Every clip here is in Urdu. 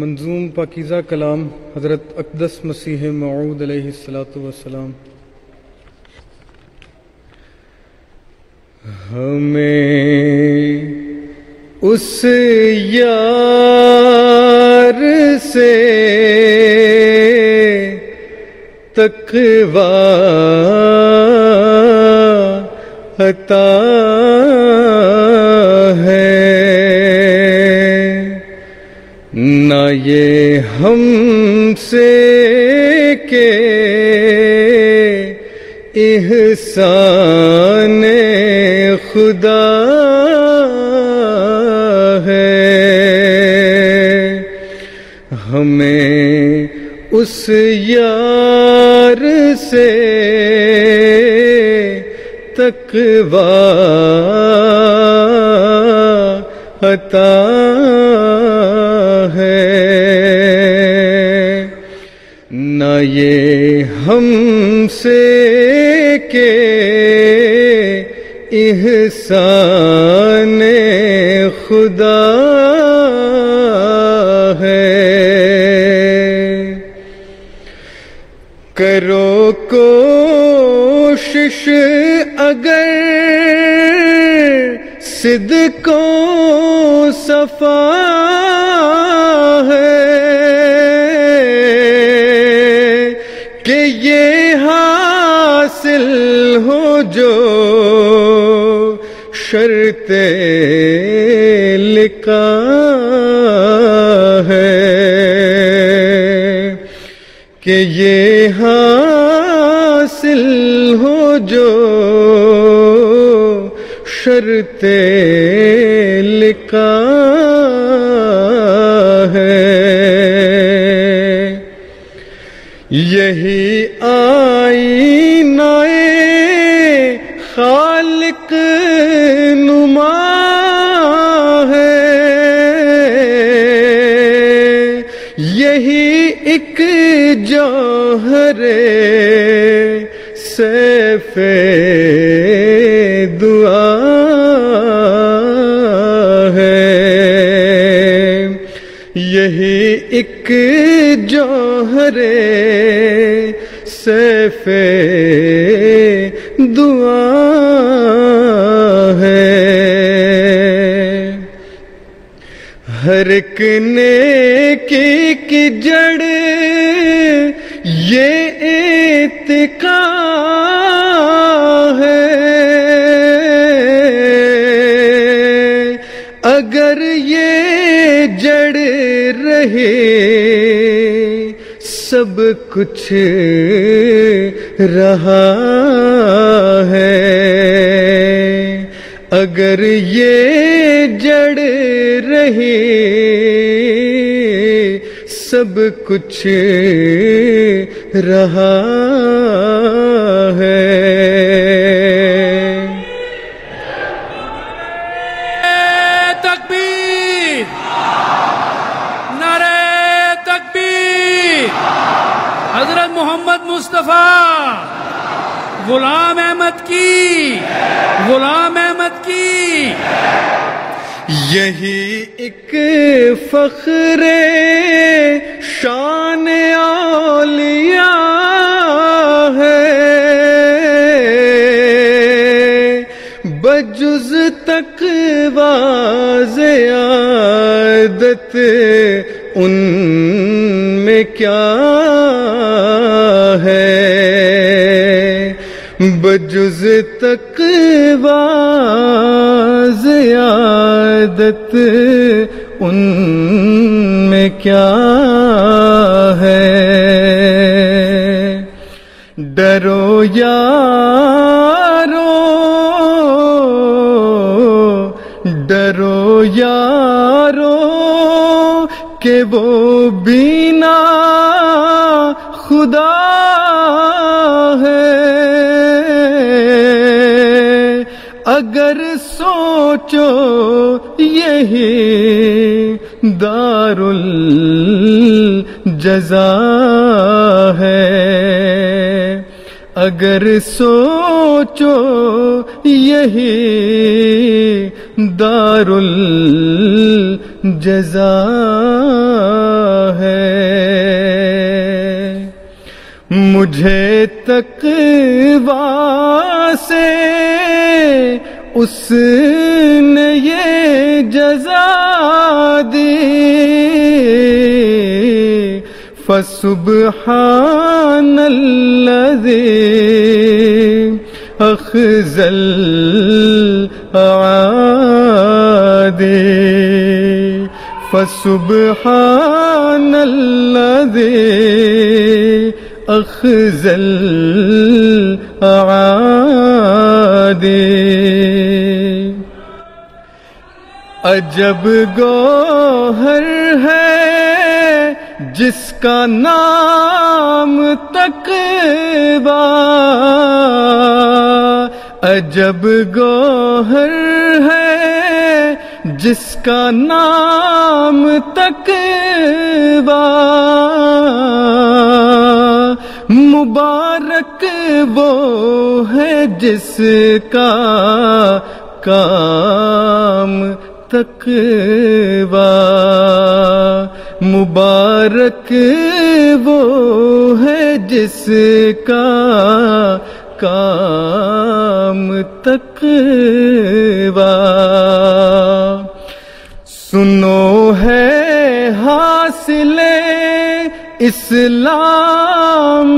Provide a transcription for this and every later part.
منظوم پاکیزہ کلام حضرت اقدس مسیح معود علیہ السلاۃ والسلام۔ ہمیں اس یار سے تقوا عطا یہ ہم سے کہ احسان خدا ہے۔ ہمیں اس یار سے تقوا عطا ہم سے کہ احسان خدا ہے۔ کرو کوشش اگر صد کو صفا ہے۔ شرط لکھا ہے کہ یہ حاصل ہو جو شرط لکھا ہے۔ یہی آئی ایک جوہر سیف دعا ہے۔ یہی ایک جوہر سیف دعا ہر ایک نیکی کی جڑ، یہ اتقا ہے۔ اگر یہ جڑ رہے، سب کچھ رہا ہے۔ اگر یہ جڑ رہے سب کچھ رہا ہے۔ تکبیر۔ نعرہ تکبیر۔ حضرت محمد مصطفیٰ۔ غلام احمد کی۔ غلام احمد کی۔ یہی ایک فخر شان اولیاء ہے۔ بجز تک واز عادت ان میں کیا ہے؟ بجز تک عادت ان میں کیا ہے؟ ڈرو یارو ڈرو یارو کہ وہ بینا خدا اگر سوچو یہی دار الجزا ہے۔ اگر سوچو یہی دار الجزا ہے۔ مجھے تک سے حسن یہ فسبحان الذي اخذ العادي فسبحان الذي اخذ العادي عجب گوہر ہے جس کا نام تقوا عجب گوہر ہے جس کا نام تقوا مبارک وہ ہے جس کا کام تقوا مبارک وہ ہے جس کا کام تقوا سنو ہے حاصل اسلام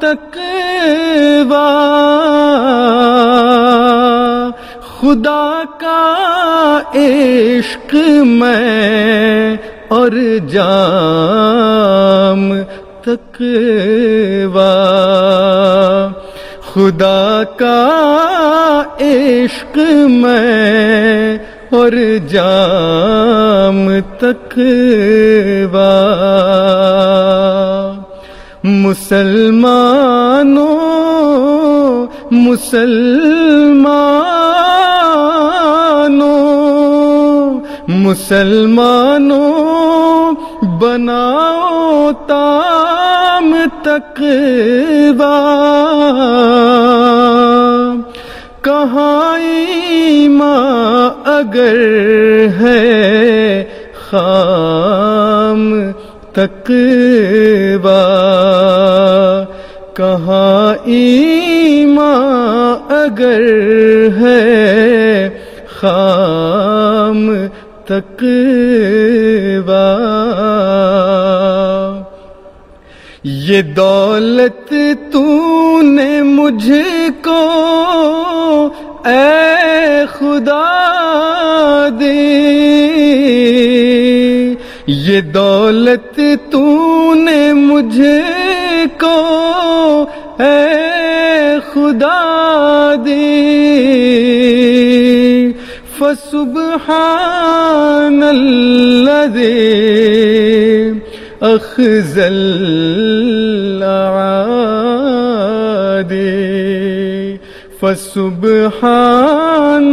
تقوا خدا کا عشق میں اور جام تقوا خدا کا عشق میں اور جام تقوا مسلمانوں مسلمانوں مسلمانوں بناؤ تام تقوا کہاں ایمان اگر ہے خام تقوا کہاں ایمان اگر ہے خام تقوا یہ دولت تو نے مجھ کو اے خدا دی یہ دولت تو نے مجھ کو اے خدا دی فسبحان الذي أخزل عادي فسبحان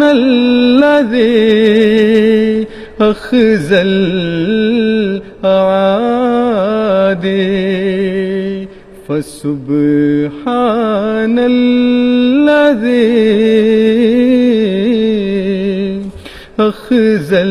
الذي أخزل عادي فسبحان الذي أخزل